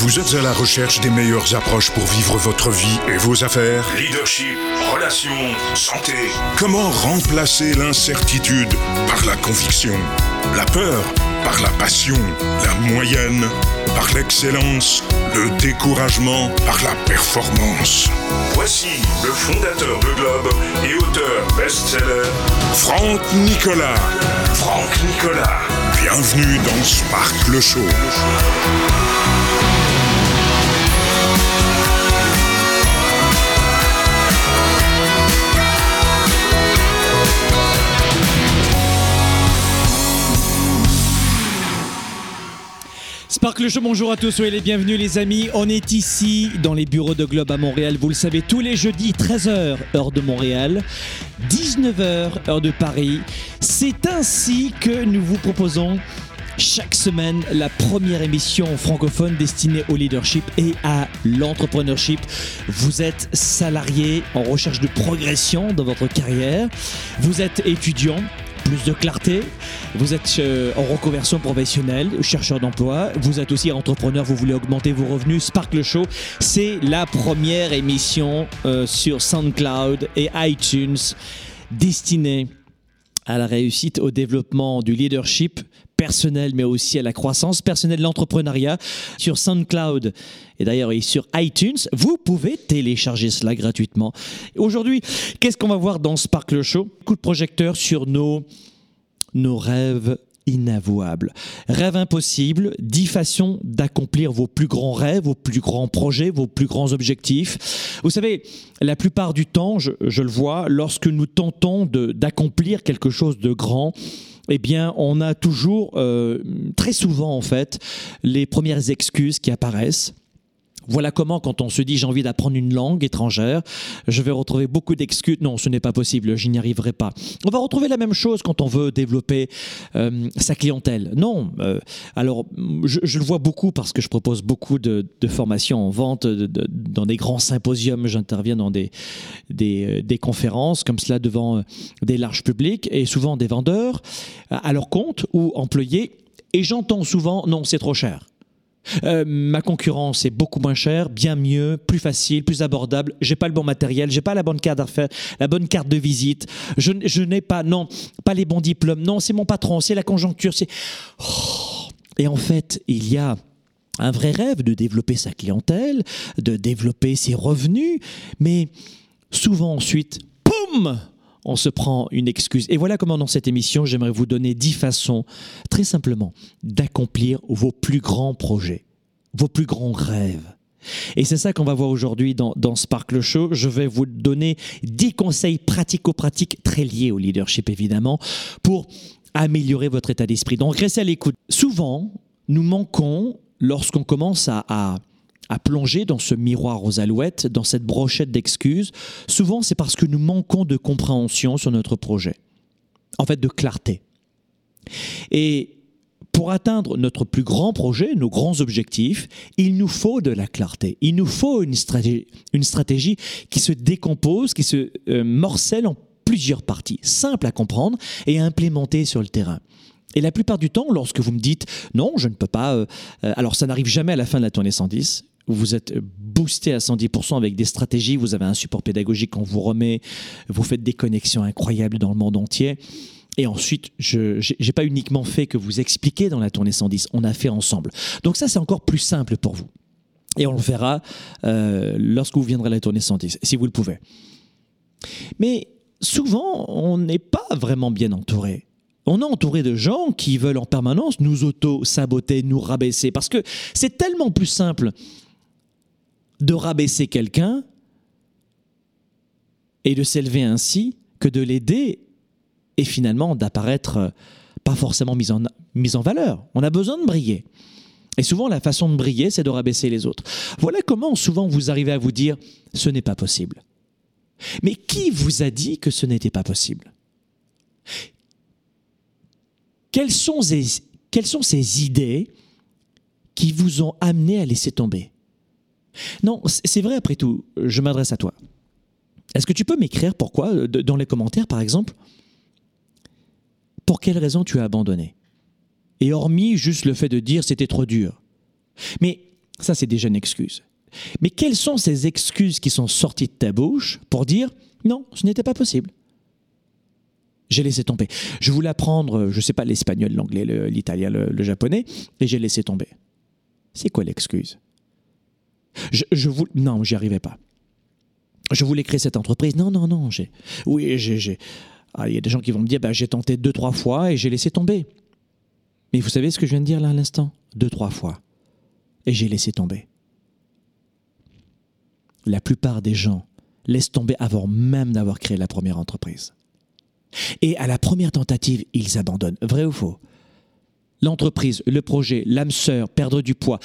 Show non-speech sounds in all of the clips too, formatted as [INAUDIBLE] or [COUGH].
Vous êtes à la recherche des meilleures approches pour vivre votre vie et vos affaires Leadership, relations, santé. Comment remplacer l'incertitude par la conviction La peur par la passion La moyenne par l'excellence Le découragement par la performance? Voici le fondateur de Globe et auteur best-seller, Franck Nicolas. Franck Nicolas. Bienvenue dans Spark le Show. Sparkle Show, bonjour à tous, soyez les bienvenus les amis. On est ici dans les bureaux de Globe à Montréal, vous le savez, tous les jeudis, 13h, heure de Montréal, 19h, heure de Paris. C'est ainsi que nous vous proposons chaque semaine la première émission francophone destinée au leadership et à l'entrepreneurship. Vous êtes salarié en recherche de progression dans votre carrière, vous êtes étudiant plus de clarté. Vous êtes euh, en reconversion professionnelle, chercheur d'emploi. Vous êtes aussi entrepreneur, vous voulez augmenter vos revenus. Sparkle Show, c'est la première émission euh, sur SoundCloud et iTunes destinée à la réussite, au développement du leadership personnel, mais aussi à la croissance personnelle de l'entrepreneuriat sur SoundCloud et d'ailleurs sur iTunes. Vous pouvez télécharger cela gratuitement. Aujourd'hui, qu'est-ce qu'on va voir dans Sparkle Show? Coup de projecteur sur nos, nos rêves inavouables. Rêve impossible, dix façons d'accomplir vos plus grands rêves, vos plus grands projets, vos plus grands objectifs. Vous savez, la plupart du temps, je, je le vois, lorsque nous tentons d'accomplir quelque chose de grand, eh bien, on a toujours, euh, très souvent en fait, les premières excuses qui apparaissent. Voilà comment, quand on se dit j'ai envie d'apprendre une langue étrangère, je vais retrouver beaucoup d'excuses. Non, ce n'est pas possible, je n'y arriverai pas. On va retrouver la même chose quand on veut développer euh, sa clientèle. Non, euh, alors je, le vois beaucoup parce que je propose beaucoup de, formations en vente dans des grands symposiums. J'interviens dans des, des, des, conférences comme cela devant des larges publics et souvent des vendeurs à leur compte ou employés. Et j'entends souvent non, c'est trop cher. Euh, ma concurrence est beaucoup moins chère, bien mieux, plus facile, plus abordable. J'ai pas le bon matériel, j'ai pas la bonne carte la bonne carte de visite. Je, n'ai pas, non, pas les bons diplômes. Non, c'est mon patron, c'est la conjoncture. C'est oh. et en fait, il y a un vrai rêve de développer sa clientèle, de développer ses revenus, mais souvent ensuite, poum, on se prend une excuse. Et voilà comment dans cette émission, j'aimerais vous donner dix façons, très simplement, d'accomplir vos plus grands projets, vos plus grands rêves. Et c'est ça qu'on va voir aujourd'hui dans, dans Sparkle Show. Je vais vous donner dix conseils pratico-pratiques très liés au leadership, évidemment, pour améliorer votre état d'esprit. Donc, restez à l'écoute. Souvent, nous manquons, lorsqu'on commence à plonger dans ce miroir aux alouettes, dans cette brochette d'excuses, souvent c'est parce que nous manquons de compréhension sur notre projet, en fait de clarté. Et pour atteindre notre plus grand projet, nos grands objectifs, il nous faut de la clarté. Il nous faut une stratégie, une stratégie qui se décompose, qui se euh, morcelle en plusieurs parties, simples à comprendre et à implémenter sur le terrain. Et la plupart du temps, lorsque vous me dites non, je ne peux pas, euh, euh, alors ça n'arrive jamais à la fin de la tournée 110, vous êtes boosté à 110% avec des stratégies, vous avez un support pédagogique qu'on vous remet, vous faites des connexions incroyables dans le monde entier. Et ensuite, je n'ai pas uniquement fait que vous expliquer dans la tournée 110, on a fait ensemble. Donc ça, c'est encore plus simple pour vous. Et on le fera euh, lorsque vous viendrez à la tournée 110, si vous le pouvez. Mais souvent, on n'est pas vraiment bien entouré. On est entouré de gens qui veulent en permanence nous auto-saboter, nous rabaisser, parce que c'est tellement plus simple de rabaisser quelqu'un et de s'élever ainsi que de l'aider et finalement d'apparaître euh, pas forcément mis en, valeur. On a besoin de briller. Et souvent, la façon de briller, c'est de rabaisser les autres. Voilà comment souvent vous arrivez à vous dire ce n'est pas possible. Mais qui vous a dit que ce n'était pas possible? Quelles sont ces idées qui vous ont amené à laisser tomber? Non, c'est vrai après tout, je m'adresse à toi. Est-ce que tu peux m'écrire pourquoi, euh, dans les commentaires par exemple Pour quelle raison tu as abandonné? Et hormis juste le fait de dire c'était trop dur. Mais Ça, c'est déjà une excuse. Mais quelles sont ces excuses qui sont sorties de ta bouche pour dire non, ce n'était pas possible? J'ai laissé tomber. Je voulais apprendre, je ne sais pas, l'espagnol, l'anglais, l'italien, le, japonais, et j'ai laissé tomber. C'est quoi l'excuse? Je, je Non, j'y arrivais pas. Je voulais créer cette entreprise. Non, non, non. J'ai, oui, j'ai. Ah, il y a des gens qui vont me dire, bah, j'ai tenté deux, trois fois et j'ai laissé tomber. Mais vous savez ce que je viens de dire là à l'instant? Deux, trois fois. Et j'ai laissé tomber. La plupart des gens laissent tomber avant même d'avoir créé la première entreprise. Et à la première tentative, ils abandonnent. Vrai ou faux? L'entreprise, le projet, l'âme sœur, perdre du poids.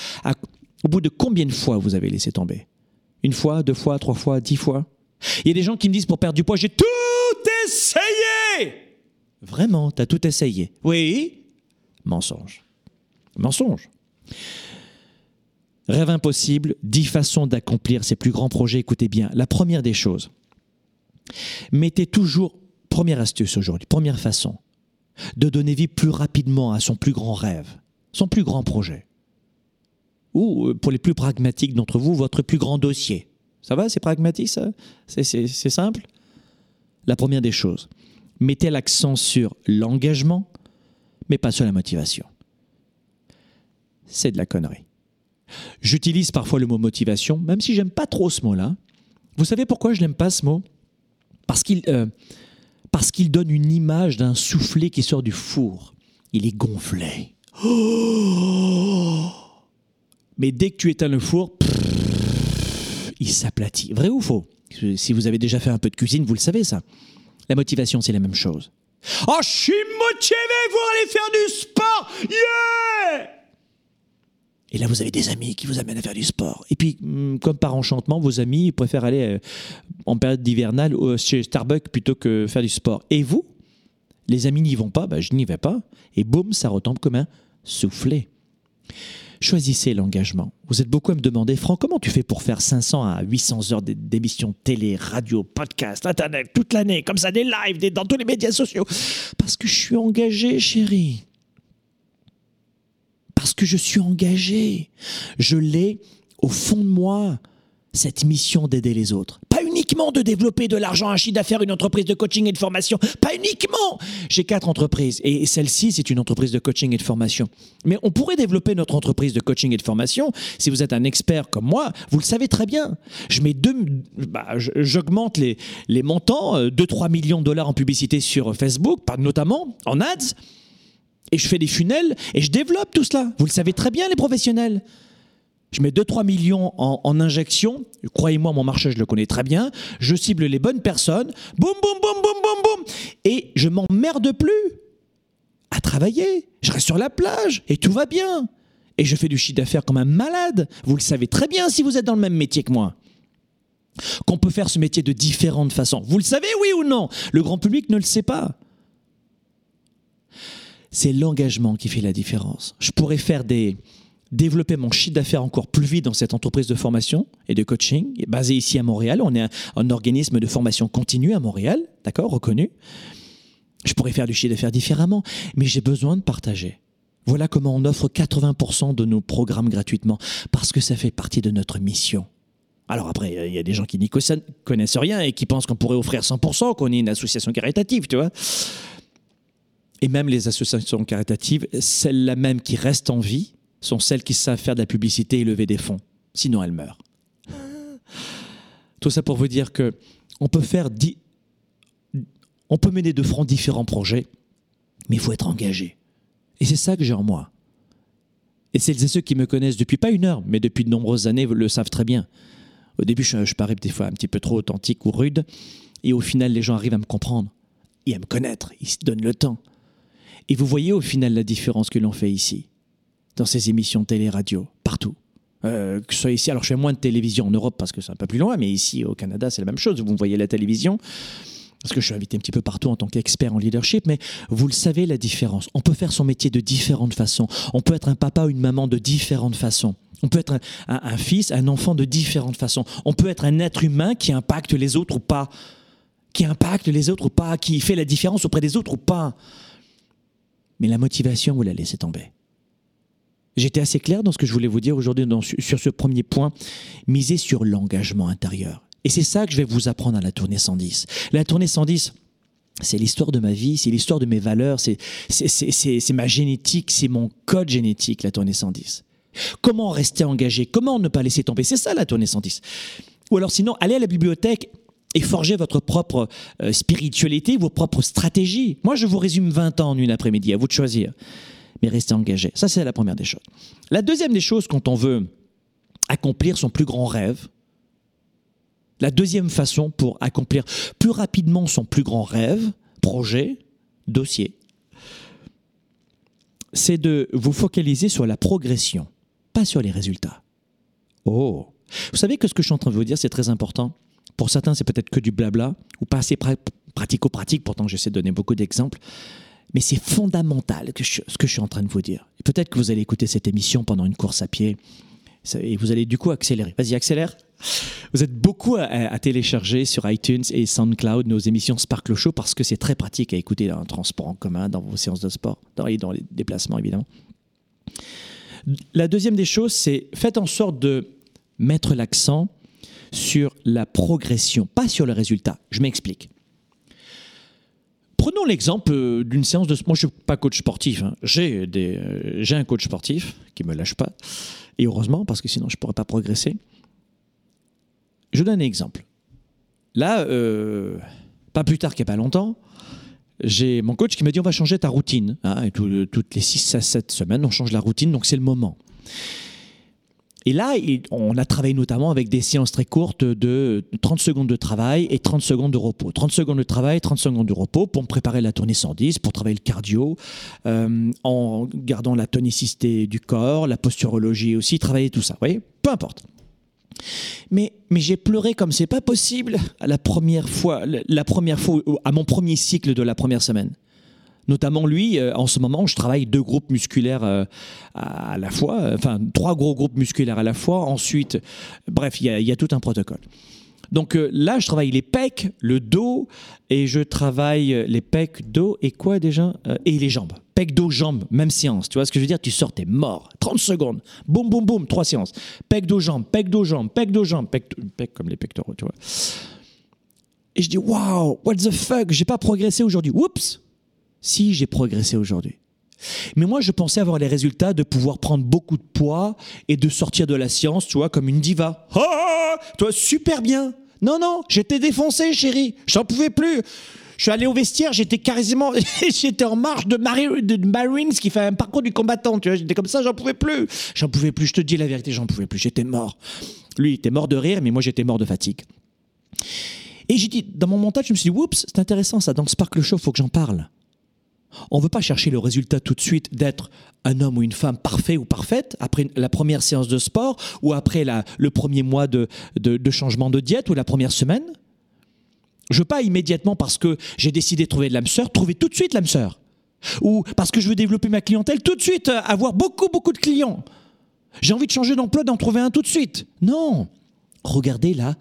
Au bout de combien de fois vous avez laissé tomber? Une fois, deux fois, trois fois, dix fois? Il y a des gens qui me disent pour perdre du poids, j'ai tout essayé Vraiment, tu as tout essayé? Oui Mensonge. Mensonge. Rêve impossible, dix façons d'accomplir ses plus grands projets. Écoutez bien, la première des choses, mettez toujours, première astuce aujourd'hui, première façon, de donner vie plus rapidement à son plus grand rêve, son plus grand projet. Ou, euh, pour les plus pragmatiques d'entre vous, votre plus grand dossier. Ça va, c'est pragmatique ça? C'est simple? La première des choses, mettez l'accent sur l'engagement, mais pas sur la motivation. C'est de la connerie. J'utilise parfois le mot motivation, même si j'aime pas trop ce mot-là. Vous savez pourquoi je n'aime pas ce mot? Parce qu'il euh, parce qu'il donne une image d'un soufflet qui sort du four. Il est gonflé. Mais dès que tu éteins le four, il s'aplatit. Vrai ou faux? Si vous avez déjà fait un peu de cuisine, vous le savez ça. La motivation, c'est la même chose. Oh, je suis motivé pour aller faire du sport Yeah et là, vous avez des amis qui vous amènent à faire du sport. Et puis, hmm, comme par enchantement, vos amis préfèrent aller euh, en période d'hivernale chez Starbucks plutôt que faire du sport. Et vous? Les amis n'y vont pas, ben, je n'y vais pas. Et boum, ça retombe comme un soufflet. Choisissez l'engagement. Vous êtes beaucoup à me demander, Franck, comment tu fais pour faire 500 à 800 heures d'émissions télé, radio, podcast, internet, toute l'année, comme ça, des lives, dans tous les médias sociaux? Parce que je suis engagé, chérie parce que je suis engagé. Je l'ai au fond de moi, cette mission d'aider les autres. De développer de l'argent, un chiffre d'affaires, une entreprise de coaching et de formation. Pas uniquement. J'ai quatre entreprises et celle-ci, c'est une entreprise de coaching et de formation. Mais on pourrait développer notre entreprise de coaching et de formation. Si vous êtes un expert comme moi, vous le savez très bien. Je mets deux, bah, j'augmente les, les montants, 2-3 euh, millions de dollars en publicité sur Facebook, notamment en ads et je fais des funnels et je développe tout cela. Vous le savez très bien, les professionnels. Je mets 2-3 millions en, injection. Croyez-moi, mon marché, je le connais très bien. Je cible les bonnes personnes. Boum, boum, boum, boum, boum, boum. Et je m'emmerde plus à travailler. Je reste sur la plage et tout va bien. Et je fais du chiffre d'affaires comme un malade. Vous le savez très bien si vous êtes dans le même métier que moi. Qu'on peut faire ce métier de différentes façons. Vous le savez, oui ou non? Le grand public ne le sait pas c'est l'engagement qui fait la différence. Je pourrais faire des développer mon chiffre d'affaires encore plus vite dans cette entreprise de formation et de coaching, basée ici à Montréal. On est un, organisme de formation continue à Montréal, d'accord, reconnu. Je pourrais faire du chiffre d'affaires différemment, mais j'ai besoin de partager. Voilà comment on offre 80% de nos programmes gratuitement, parce que ça fait partie de notre mission. Alors après, il y a des gens qui n'y connaissent rien et qui pensent qu'on pourrait offrir 100%, qu'on est une association caritative, tu vois et même les associations caritatives, celles-là même qui restent en vie, sont celles qui savent faire de la publicité et lever des fonds. Sinon, elles meurent. Tout ça pour vous dire que on peut faire on peut mener de front différents projets, mais il faut être engagé. Et c'est ça que j'ai en moi. Et celles et ceux qui me connaissent depuis pas une heure, mais depuis de nombreuses années le savent très bien. Au début, je, je parais des fois un petit peu trop authentique ou rude, et au final, les gens arrivent à me comprendre et à me connaître. Ils se donnent le temps. Et vous voyez au final la différence que l'on fait ici, dans ces émissions télé-radio, partout. Euh, que ce soit ici, alors je fais moins de télévision en Europe parce que c'est un peu plus loin, mais ici au Canada c'est la même chose. Vous voyez la télévision, parce que je suis invité un petit peu partout en tant qu'expert en leadership, mais vous le savez la différence. On peut faire son métier de différentes façons. On peut être un papa ou une maman de différentes façons. On peut être un, un fils, un enfant de différentes façons. On peut être un être humain qui impacte les autres ou pas, qui impacte les autres ou pas, qui fait la différence auprès des autres ou pas. Mais la motivation, vous la laissez tomber. J'étais assez clair dans ce que je voulais vous dire aujourd'hui sur ce premier point, miser sur l'engagement intérieur. Et c'est ça que je vais vous apprendre à la tournée 110. La tournée 110, c'est l'histoire de ma vie, c'est l'histoire de mes valeurs, c'est ma génétique, c'est mon code génétique, la tournée 110. Comment rester engagé? Comment ne pas laisser tomber? C'est ça la tournée 110. Ou alors sinon, allez à la bibliothèque et forgez votre propre euh, spiritualité, vos propres stratégies. Moi, je vous résume 20 ans en une après-midi, à vous de choisir rester engagé. Ça, c'est la première des choses. La deuxième des choses, quand on veut accomplir son plus grand rêve, la deuxième façon pour accomplir plus rapidement son plus grand rêve, projet, dossier, c'est de vous focaliser sur la progression, pas sur les résultats. Oh Vous savez que ce que je suis en train de vous dire, c'est très important. Pour certains, c'est peut-être que du blabla, ou pas assez pratico-pratique, pourtant j'essaie de donner beaucoup d'exemples. Mais c'est fondamental ce que je suis en train de vous dire. Peut-être que vous allez écouter cette émission pendant une course à pied et vous allez du coup accélérer. Vas-y, accélère. Vous êtes beaucoup à, télécharger sur iTunes et SoundCloud nos émissions Sparkle Show parce que c'est très pratique à écouter dans un transport en commun, dans vos séances de sport, dans, dans les déplacements évidemment. La deuxième des choses, c'est faites en sorte de mettre l'accent sur la progression, pas sur le résultat. Je m'explique. Prenons l'exemple euh, d'une séance de... Moi, je ne suis pas coach sportif. Hein. J'ai, des, euh, j'ai un coach sportif qui ne me lâche pas. Et heureusement, parce que sinon, je ne pourrais pas progresser. Je donne un exemple. Là, euh, pas plus tard qu'il n'y a pas longtemps, j'ai mon coach qui m'a dit on va changer ta routine. Hein, et toutes les 6 à 7 semaines, on change la routine, donc c'est le moment. Et là, on a travaillé notamment avec des séances très courtes de 30 secondes de travail et 30 secondes de repos. 30 secondes de travail, 30 secondes de repos pour me préparer la tournée 110, pour travailler le cardio, euh, en gardant la tonicité du corps, la posturologie aussi, travailler tout ça. Vous voyez? Peu importe. Mais, mais j'ai pleuré comme c'est pas possible à la première fois, la première fois, à mon premier cycle de la première semaine. Notamment lui, euh, en ce moment, je travaille deux groupes musculaires euh, à la fois, euh, enfin trois gros groupes musculaires à la fois. Ensuite, bref, il y, a tout un protocole. Donc là, je travaille les pecs, le dos, et je travaille les pecs, dos et quoi déjà Et les jambes. Pecs, dos, jambes, même séance. Tu vois ce que je veux dire? Tu sors, t'es mort. 30 secondes. Boum, boum, boum, trois séances. Pecs, dos, jambes, pecs, dos, jambes, pecs, dos, jambes, pecs, comme les pectoraux, tu vois. Et je dis, waouh, what the fuck, j'ai pas progressé aujourd'hui. Oups si j'ai progressé aujourd'hui. Mais moi, je pensais avoir les résultats de pouvoir prendre beaucoup de poids et de sortir de la science, tu vois, comme une diva. Ah, ah, ah toi, super bien. Non, non, j'étais défoncé, chérie. J'en pouvais plus. Je suis allé au vestiaire, j'étais carrément, [LAUGHS] j'étais en marche de, Marines qui fait un parcours du combattant, tu vois. J'étais comme ça, j'en pouvais plus. J'en pouvais plus, je te dis la vérité, j'en pouvais plus. J'étais mort. Lui, il était mort de rire, mais moi, j'étais mort de fatigue. Et j'ai dit, dans mon montage, je me suis dit, oups, c'est intéressant ça, dans le Sparkle Show, faut que j'en parle. On ne veut pas chercher le résultat tout de suite d'être un homme ou une femme parfait ou parfaite après la première séance de sport ou après le premier mois de, changement de diète ou la première semaine. Je veux pas immédiatement parce que j'ai décidé de trouver de l'âme sœur, trouver tout de suite l'âme sœur. Ou parce que je veux développer ma clientèle tout de suite, euh, avoir beaucoup, beaucoup de clients. J'ai envie de changer d'emploi, d'en trouver un tout de suite. Non. Regardez la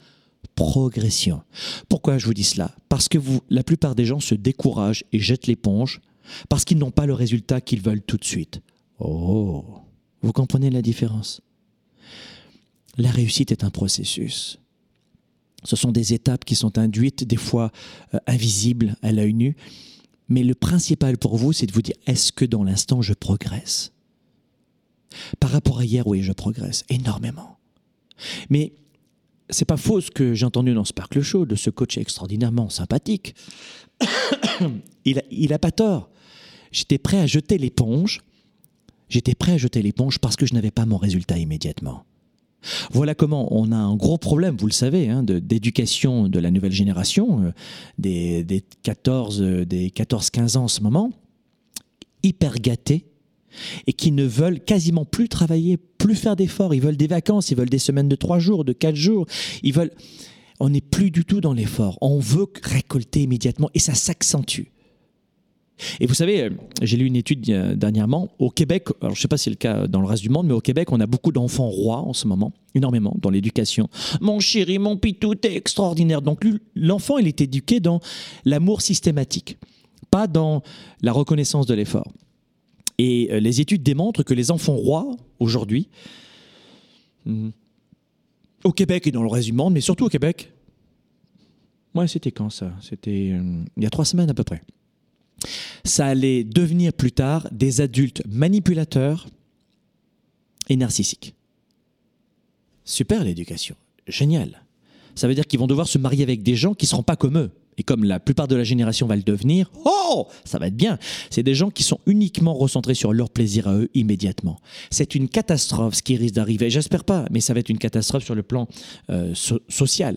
progression. Pourquoi je vous dis cela? Parce que la plupart des gens se découragent et jettent l'éponge parce qu'ils n'ont pas le résultat qu'ils veulent tout de suite. Oh, vous comprenez la différence? La réussite est un processus. Ce sont des étapes qui sont induites, des fois euh, invisibles à l'œil nu. Mais le principal pour vous, c'est de vous dire, est-ce que dans l'instant, je progresse? Par rapport à hier, oui, je progresse énormément. Mais c'est pas faux ce que j'ai entendu dans Sparkle Show de ce coach extraordinairement sympathique. [COUGHS] il, il a pas tort j'étais prêt à jeter l'éponge. J'étais prêt à jeter l'éponge parce que je n'avais pas mon résultat immédiatement. Voilà comment on a un gros problème, vous le savez, hein, d'éducation de, la nouvelle génération, euh, des, des 14-15 ans en ce moment, hyper gâtés, et qui ne veulent quasiment plus travailler, plus faire d'efforts. Ils veulent des vacances, ils veulent des semaines de 3 jours, de 4 jours. Ils veulent. On n'est plus du tout dans l'effort. On veut récolter immédiatement et ça s'accentue. Et vous savez, euh, j'ai lu une étude euh, dernièrement, au Québec, alors je ne sais pas si c'est le cas dans le reste du monde, mais au Québec, on a beaucoup d'enfants rois en ce moment, énormément, dans l'éducation. Mon chéri, mon pitou, t'es extraordinaire. Donc l'enfant, il est éduqué dans l'amour systématique, pas dans la reconnaissance de l'effort. Et euh, les études démontrent que les enfants rois, aujourd'hui, mhm, au Québec et dans le reste du monde, mais surtout au Québec, ouais, c'était quand ça? C'était il y a trois semaines à peu près. Ça allait devenir plus tard des adultes manipulateurs et narcissiques. Super l'éducation, génial. Ça veut dire qu'ils vont devoir se marier avec des gens qui ne seront pas comme eux. Et comme la plupart de la génération va le devenir, oh, ça va être bien. C'est des gens qui sont uniquement recentrés sur leur plaisir à eux immédiatement. C'est une catastrophe ce qui risque d'arriver. J'espère pas, mais ça va être une catastrophe sur le plan euh, social.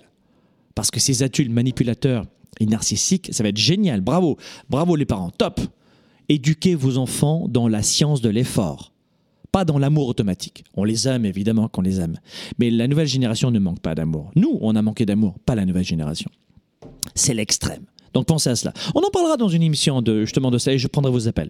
Parce que ces adultes manipulateurs et narcissiques, ça va être génial. Bravo, bravo les parents, top. Éduquez vos enfants dans la science de l'effort pas dans l'amour automatique. On les aime évidemment qu'on les aime. Mais la nouvelle génération ne manque pas d'amour. Nous, on a manqué d'amour, pas la nouvelle génération. C'est l'extrême. Donc pensez à cela. On en parlera dans une émission de, justement de ça et je prendrai vos appels.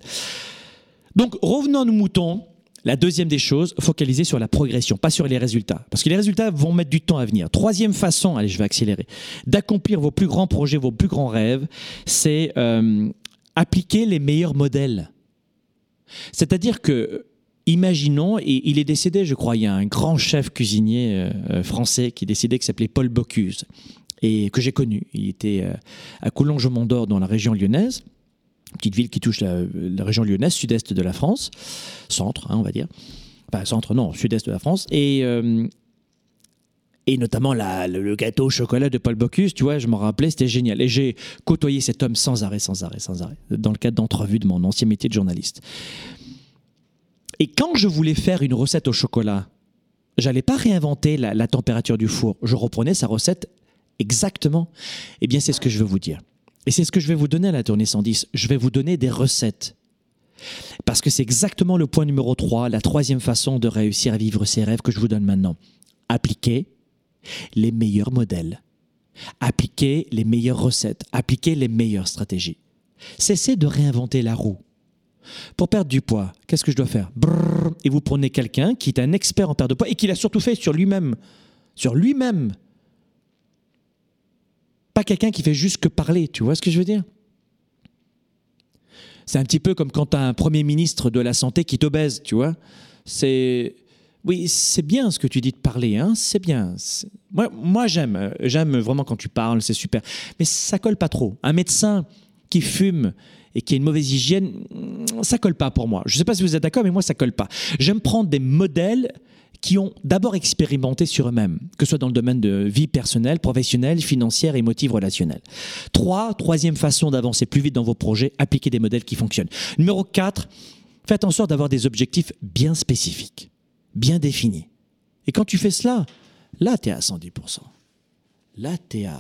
Donc revenons à nos moutons. La deuxième des choses, focaliser sur la progression, pas sur les résultats. Parce que les résultats vont mettre du temps à venir. Troisième façon, allez, je vais accélérer, d'accomplir vos plus grands projets, vos plus grands rêves, c'est euh, appliquer les meilleurs modèles. C'est-à-dire que imaginons, et il est décédé, je crois, il y a un grand chef cuisinier euh, euh, français qui est décédé, qui s'appelait Paul Bocuse, et que j'ai connu. Il était à Coulonges-Mont-d'Or, dans la région lyonnaise, petite ville qui touche la, région lyonnaise, sud-est de la France, centre, hein, on va dire. Enfin, centre, non, sud-est de la France. Et, et notamment le, gâteau au chocolat de Paul Bocuse, tu vois, je m'en rappelais, c'était génial. Et j'ai côtoyé cet homme sans arrêt, sans arrêt, sans arrêt, dans le cadre d'entrevues de mon ancien métier de journaliste. Et quand je voulais faire une recette au chocolat, j'allais pas réinventer la, température du four. Je reprenais sa recette exactement. Eh bien, c'est ce que je veux vous dire. Et c'est ce que je vais vous donner à la tournée 110. Je vais vous donner des recettes. Parce que c'est exactement le point numéro 3, la troisième façon de réussir à vivre ses rêves que je vous donne maintenant. Appliquer les meilleurs modèles. Appliquer les meilleures recettes. Appliquer les meilleures stratégies. Cessez de réinventer la roue. Pour perdre du poids, qu'est-ce que je dois faire? Et vous prenez quelqu'un qui est un expert en perte de poids et qui l'a surtout fait sur lui-même. Sur lui-même. Pas quelqu'un qui fait juste que parler, tu vois ce que je veux dire? C'est un petit peu comme quand tu as un premier ministre de la santé qui t'obèse, tu vois C'est oui, c'est bien ce que tu dis de parler, hein, c'est bien. Moi, moi j'aime, j'aime vraiment quand tu parles, c'est super. Mais ça colle pas trop. Un médecin qui fume et qui a une mauvaise hygiène, ça colle pas pour moi. Je sais pas si vous êtes d'accord, mais moi ça colle pas. J'aime prendre des modèles qui ont d'abord expérimenté sur eux-mêmes, que ce soit dans le domaine de vie personnelle, professionnelle, financière, émotive, relationnelle. Trois, troisième façon d'avancer plus vite dans vos projets, appliquer des modèles qui fonctionnent. Numéro 4, faites en sorte d'avoir des objectifs bien spécifiques, bien définis. Et quand tu fais cela, là, tu es à 110%. Là, tu es à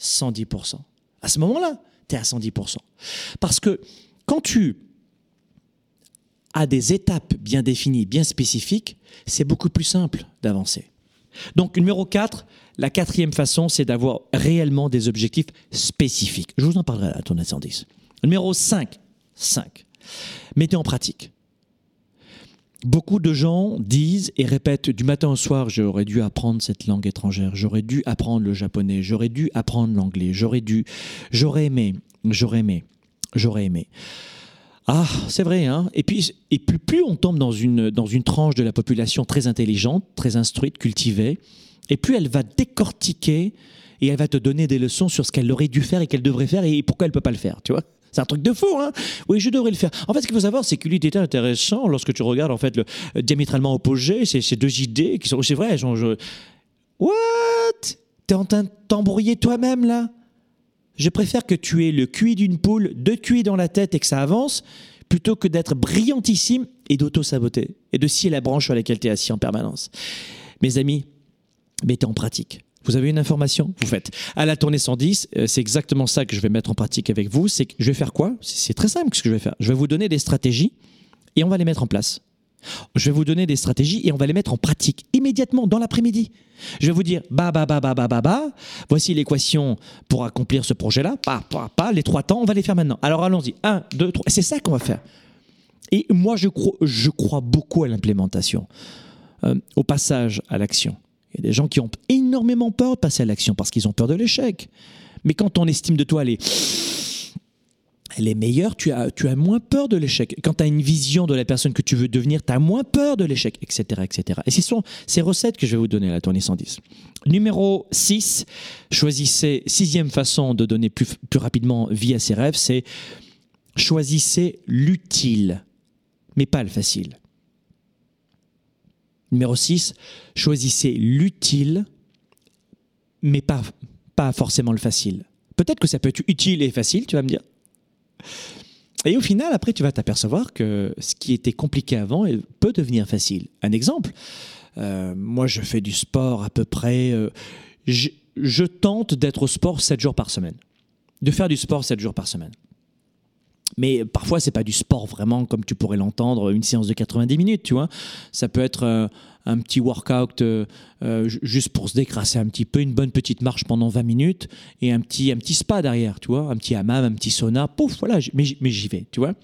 110%. À ce moment-là, à 110%. Parce que quand tu as des étapes bien définies, bien spécifiques, c'est beaucoup plus simple d'avancer. Donc, numéro 4, la quatrième façon, c'est d'avoir réellement des objectifs spécifiques. Je vous en parlerai à tournée 110. Numéro 5, 5. Mettez en pratique. Beaucoup de gens disent et répètent du matin au soir, j'aurais dû apprendre cette langue étrangère, j'aurais dû apprendre le japonais, j'aurais dû apprendre l'anglais, j'aurais dû, j'aurais aimé, j'aurais aimé, j'aurais aimé. Ah, c'est vrai, hein. Et puis, et plus, plus on tombe dans une, dans une tranche de la population très intelligente, très instruite, cultivée, et plus elle va décortiquer et elle va te donner des leçons sur ce qu'elle aurait dû faire et qu'elle devrait faire et pourquoi elle ne peut pas le faire, tu vois. C'est un truc de fou, hein. Oui, je devrais le faire. En fait, ce qu'il faut savoir, c'est qu'il était intéressant lorsque tu regardes en fait le euh, diamétralement opposé, ces, ces deux idées qui sont, c'est vrai, genre, je... What? T'es en train de t'embrouiller toi-même là? Je préfère que tu aies le cuit d'une poule, deux cuits dans la tête et que ça avance, plutôt que d'être brillantissime et d'auto-saboter et de scier la branche sur laquelle tu es assis en permanence. Mes amis, mettez en pratique. Vous avez une information, vous faites. À la tournée 110, euh, c'est exactement ça que je vais mettre en pratique avec vous. C'est que je vais faire quoi? C'est très simple ce que je vais faire. Je vais vous donner des stratégies et on va les mettre en place. Je vais vous donner des stratégies et on va les mettre en pratique immédiatement dans l'après-midi. Je vais vous dire bah bah bah bah bah bah bah. Voici l'équation pour accomplir ce projet-là. Pas pas pas. Les trois temps, on va les faire maintenant. Alors allons-y. Un, deux, trois. C'est ça qu'on va faire. Et moi, je crois, beaucoup à l'implémentation, euh, au passage à l'action. Il y a des gens qui ont énormément peur de passer à l'action parce qu'ils ont peur de l'échec. Mais quand ton estime de toi, est, elle est meilleure, tu as, tu as moins peur de l'échec. Quand tu as une vision de la personne que tu veux devenir, tu as moins peur de l'échec, etc., etc. Et ce sont ces recettes que je vais vous donner à la tournée 110. Numéro 6, choisissez, sixième façon de donner plus, plus rapidement vie à ses rêves, c'est choisissez l'utile, mais pas le facile. Numéro 6, choisissez l'utile, mais pas, pas forcément le facile. Peut-être que ça peut être utile et facile, tu vas me dire. Et au final, après, tu vas t'apercevoir que ce qui était compliqué avant peut devenir facile. Un exemple, euh, moi je fais du sport à peu près, euh, je, je, tente d'être au sport 7 jours par semaine, de faire du sport 7 jours par semaine. Mais parfois, c'est pas du sport vraiment comme tu pourrais l'entendre, une séance de 90 minutes, tu vois. Ça peut être euh, un petit workout euh, euh, juste pour se décrasser un petit peu, une bonne petite marche pendant 20 minutes et un petit, un petit spa derrière, tu vois. Un petit hammam, un petit sauna, pouf, voilà, mais, j'y vais, tu vois.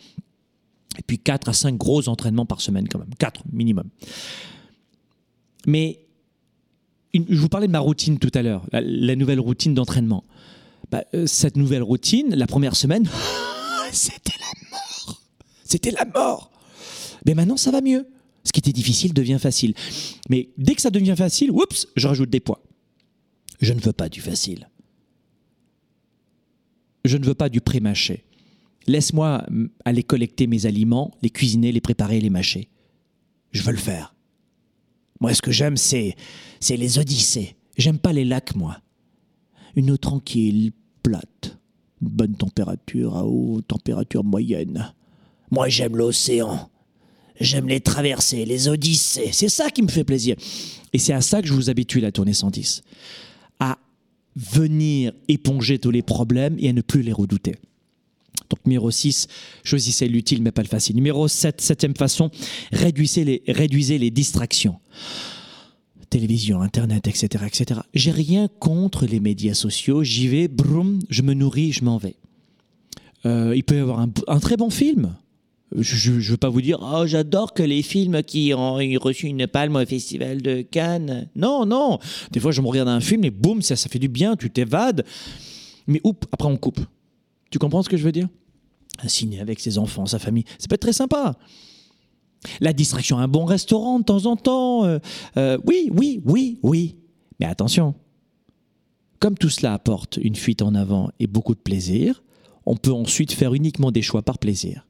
Et puis 4 à 5 gros entraînements par semaine quand même, 4 minimum. Mais je vous parlais de ma routine tout à l'heure, la, nouvelle routine d'entraînement. Bah, cette nouvelle routine, la première semaine, [LAUGHS] c'était la mort. C'était la mort. Mais maintenant, ça va mieux. Ce qui était difficile devient facile. Mais dès que ça devient facile, oups, je rajoute des poids. Je ne veux pas du facile. Je ne veux pas du pré-mâché. Laisse-moi aller collecter mes aliments, les cuisiner, les préparer, les mâcher. Je veux le faire. Moi, ce que j'aime, c'est, c'est les odyssées. J'aime pas les lacs, moi. Une eau tranquille, plate bonne température à haute température moyenne. Moi, j'aime l'océan. J'aime les traversées, les odyssées. C'est ça qui me fait plaisir. Et c'est à ça que je vous habitue la tournée 110. À venir éponger tous les problèmes et à ne plus les redouter. Donc numéro 6, choisissez l'utile mais pas le facile. Numéro 7, septième façon, réduisez les, réduisez les distractions télévision, Internet, etc. etc. J'ai rien contre les médias sociaux. J'y vais, broum, je me nourris, je m'en vais. Euh, il peut y avoir un, très bon film. Je ne veux pas vous dire, oh, j'adore que les films qui ont reçu une palme au Festival de Cannes. Non, non. Des fois, je me regarde un film et boum, ça, ça fait du bien, tu t'évades. Mais oups, après, on coupe. Tu comprends ce que je veux dire? Un ciné avec ses enfants, sa famille, ça peut être très sympa. La distraction, un bon restaurant de temps en temps. Euh, euh, oui, oui, oui, oui. Mais attention, comme tout cela apporte une fuite en avant et beaucoup de plaisir, on peut ensuite faire uniquement des choix par plaisir.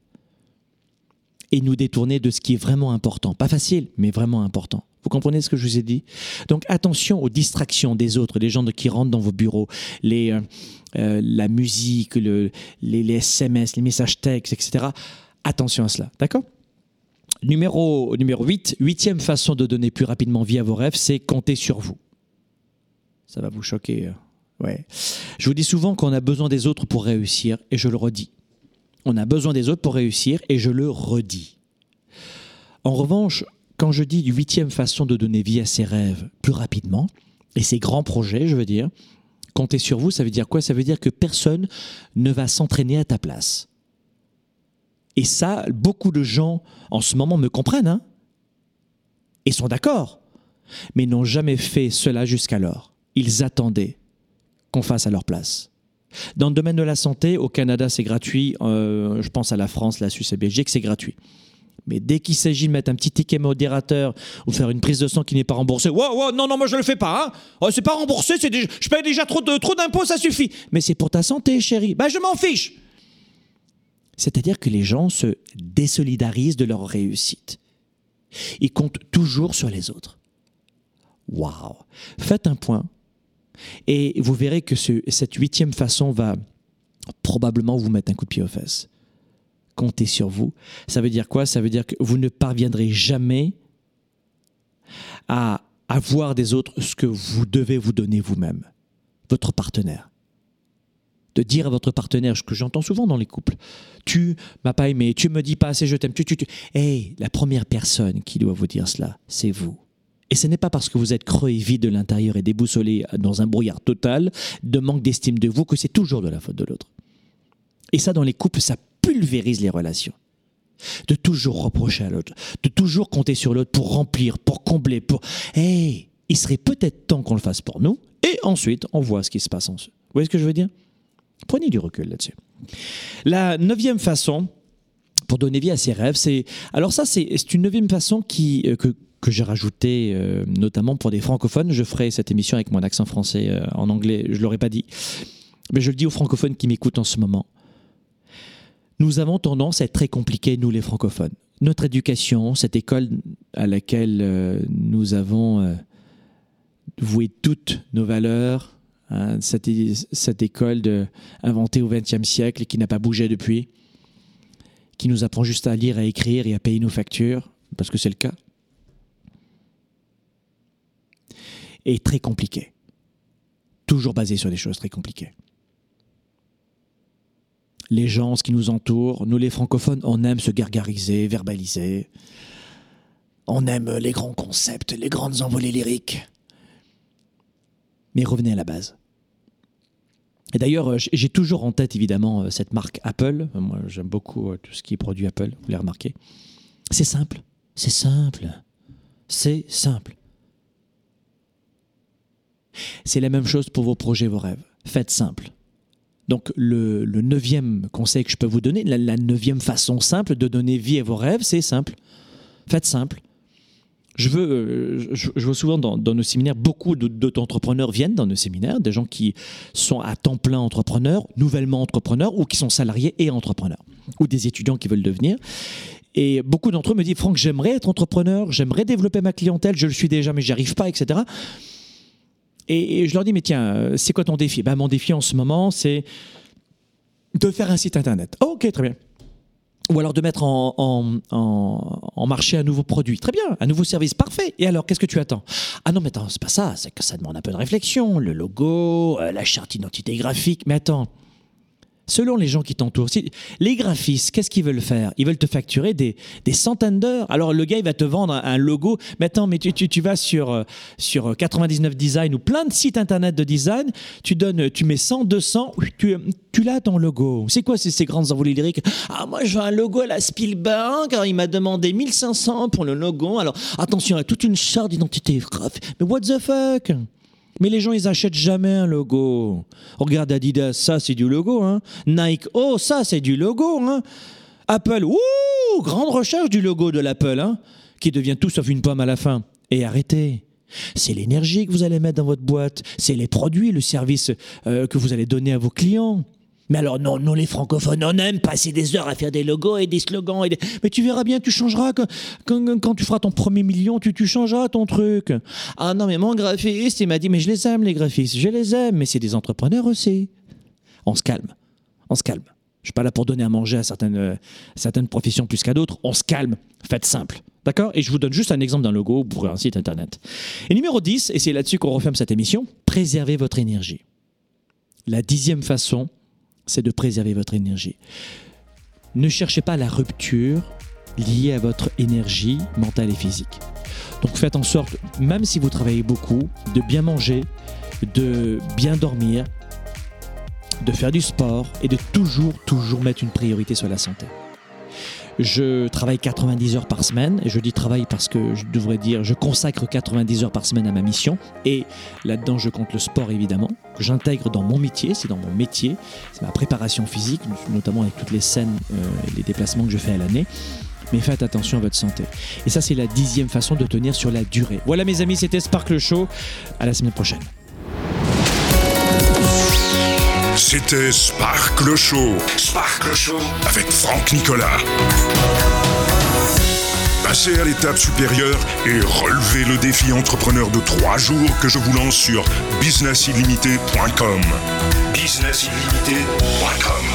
Et nous détourner de ce qui est vraiment important. Pas facile, mais vraiment important. Vous comprenez ce que je vous ai dit? Donc attention aux distractions des autres, des gens qui rentrent dans vos bureaux, les, euh, la musique, les, les SMS, les messages textes, etc. Attention à cela, d'accord? Numéro, numéro 8, huitième façon de donner plus rapidement vie à vos rêves, c'est compter sur vous. Ça va vous choquer. Euh, ouais. Je vous dis souvent qu'on a besoin des autres pour réussir, et je le redis. On a besoin des autres pour réussir, et je le redis. En revanche, quand je dis huitième façon de donner vie à ses rêves plus rapidement, et ses grands projets, je veux dire, compter sur vous, ça veut dire quoi? Ça veut dire que personne ne va s'entraîner à ta place. Et ça, beaucoup de gens en ce moment me comprennent, hein, et sont d'accord, mais n'ont jamais fait cela jusqu'alors. Ils attendaient qu'on fasse à leur place. Dans le domaine de la santé, au Canada, c'est gratuit. Euh, je pense à la France, la Suisse et Belgique, c'est gratuit. Mais dès qu'il s'agit de mettre un petit ticket modérateur ou faire une prise de sang qui n'est pas remboursée, wow, wow, non, non, moi je le fais pas. Hein. Oh, c'est pas remboursé, c'est je paye déjà trop trop d'impôts, ça suffit. Mais c'est pour ta santé, chérie. Ben je m'en fiche. C'est-à-dire que les gens se désolidarisent de leur réussite. Ils comptent toujours sur les autres. Waouh Faites un point et vous verrez que cette huitième façon va probablement vous mettre un coup de pied aux fesses. Comptez sur vous. Ça veut dire quoi? Ça veut dire que vous ne parviendrez jamais à avoir des autres ce que vous devez vous donner vous-même, votre partenaire de dire à votre partenaire, ce que j'entends souvent dans les couples, tu m'as pas aimé, tu me dis pas assez je t'aime, tu, tu, tu. Hey, la première personne qui doit vous dire cela, c'est vous. Et ce n'est pas parce que vous êtes creux et vide de l'intérieur et déboussolé dans un brouillard total de manque d'estime de vous que c'est toujours de la faute de l'autre. Et ça, dans les couples, ça pulvérise les relations. De toujours reprocher à l'autre, de toujours compter sur l'autre pour remplir, pour combler, pour... Hey, il serait peut-être temps qu'on le fasse pour nous, et ensuite on voit ce qui se passe en eux. Vous voyez ce que je veux dire? Prenez du recul là-dessus. La neuvième façon pour donner vie à ses rêves, c'est alors ça c'est une neuvième façon qui euh, que que j'ai rajouté euh, notamment pour des francophones. Je ferai cette émission avec mon accent français euh, en anglais, je ne l'aurais pas dit. Mais je le dis aux francophones qui m'écoutent en ce moment. Nous avons tendance à être très compliqués, nous les francophones. Notre éducation, cette école à laquelle nous avons voué toutes nos valeurs, cette, cette, école de, inventée au XXe siècle et qui n'a pas bougé depuis, qui nous apprend juste à lire, à écrire et à payer nos factures, parce que c'est le cas, est très compliqué. Toujours basé sur des choses très compliquées. Les gens, ce qui nous entoure, nous les francophones, on aime se gargariser, verbaliser. On aime les grands concepts, les grandes envolées lyriques. Mais revenez à la base. Et d'ailleurs, euh, j'ai toujours en tête évidemment euh, cette marque Apple. Moi, j'aime beaucoup euh, tout ce qui est produit Apple, vous l'avez remarqué. C'est simple, c'est simple, c'est simple. C'est la même chose pour vos projets, vos rêves. Faites simple. Donc le, neuvième conseil que je peux vous donner, la neuvième façon simple de donner vie à vos rêves, c'est simple. Faites simple je veux, euh, je, vois souvent dans, nos séminaires, beaucoup d'entrepreneurs viennent dans nos séminaires, des gens qui sont à temps plein entrepreneurs, nouvellement entrepreneurs, ou qui sont salariés et entrepreneurs, ou des étudiants qui veulent devenir. Et beaucoup d'entre eux me disent, Franck, j'aimerais être entrepreneur, j'aimerais développer ma clientèle, je le suis déjà, mais j'y arrive pas, etc. Et, je leur dis, mais tiens, c'est quoi ton défi? Ben, Mon défi en ce moment, c'est de faire un site internet. ok, très bien ou alors de mettre en, marché un nouveau produit. Très bien, un nouveau service, parfait. Et alors, qu'est-ce que tu attends? Ah non, mais attends, c'est pas ça, c'est que ça demande un peu de réflexion, le logo, euh, la charte d'identité graphique. Mais attends, selon les gens qui t'entourent. Les graphistes, qu'est-ce qu'ils veulent faire? Ils veulent te facturer des, centaines d'heures. Alors le gars, il va te vendre un, logo. Mais attends, mais tu, tu, vas sur, euh, sur 99 Design ou plein de sites internet de design, tu donnes, tu mets 100, 200, tu, tu l'as ton logo. C'est quoi ces, ces grandes envolées lyriques? Ah, moi je veux un logo à la Spielberg, il m'a demandé 1500 pour le logo. Alors attention, a toute une charte d'identité. Mais what the fuck? Mais les gens, ils achètent jamais un logo. Regarde Adidas, ça c'est du logo. Hein. Nike, oh ça c'est du logo. Hein. Apple, ouh, grande recherche du logo de l'Apple, hein, qui devient tout sauf une pomme à la fin. Et arrêtez. C'est l'énergie que vous allez mettre dans votre boîte, c'est les produits, le service euh, que vous allez donner à vos clients. Mais alors, non, nous les francophones, on aime passer des heures à faire des logos et des slogans. Mais tu verras bien, tu changeras. Quand, tu feras ton premier million, tu, tu changeras ton truc. Ah non, mais mon graphiste, il m'a dit, mais je les aime, les graphistes. Je les aime, mais c'est des entrepreneurs aussi. On se calme. On se calme. Je suis pas là pour donner à manger à certaines, euh, certaines professions plus qu'à d'autres. On se calme. Faites simple. D'accord? Et je vous donne juste un exemple d'un logo pour un site internet. Et numéro 10, et c'est là-dessus qu'on referme cette émission, préservez votre énergie. La dixième façon c'est de préserver votre énergie. Ne cherchez pas la rupture liée à votre énergie mentale et physique. Donc faites en sorte, même si vous travaillez beaucoup, de bien manger, de bien dormir, de faire du sport et de toujours, toujours mettre une priorité sur la santé. Je travaille 90 heures par semaine, et je dis travail parce que je devrais dire je consacre 90 heures par semaine à ma mission, et là-dedans je compte le sport évidemment, que j'intègre dans mon métier, c'est dans mon métier, c'est ma préparation physique, notamment avec toutes les scènes euh, et les déplacements que je fais à l'année mais faites attention à votre santé. Et ça, c'est la dixième façon de tenir sur la durée. Voilà, mes amis, c'était Sparkle Show. À la semaine prochaine. C'était Sparkle Show. Sparkle Show avec Franck Nicolas. Passez à l'étape supérieure et relevez le défi entrepreneur de trois jours que je vous lance sur businessillimité.com. Businessillimité.com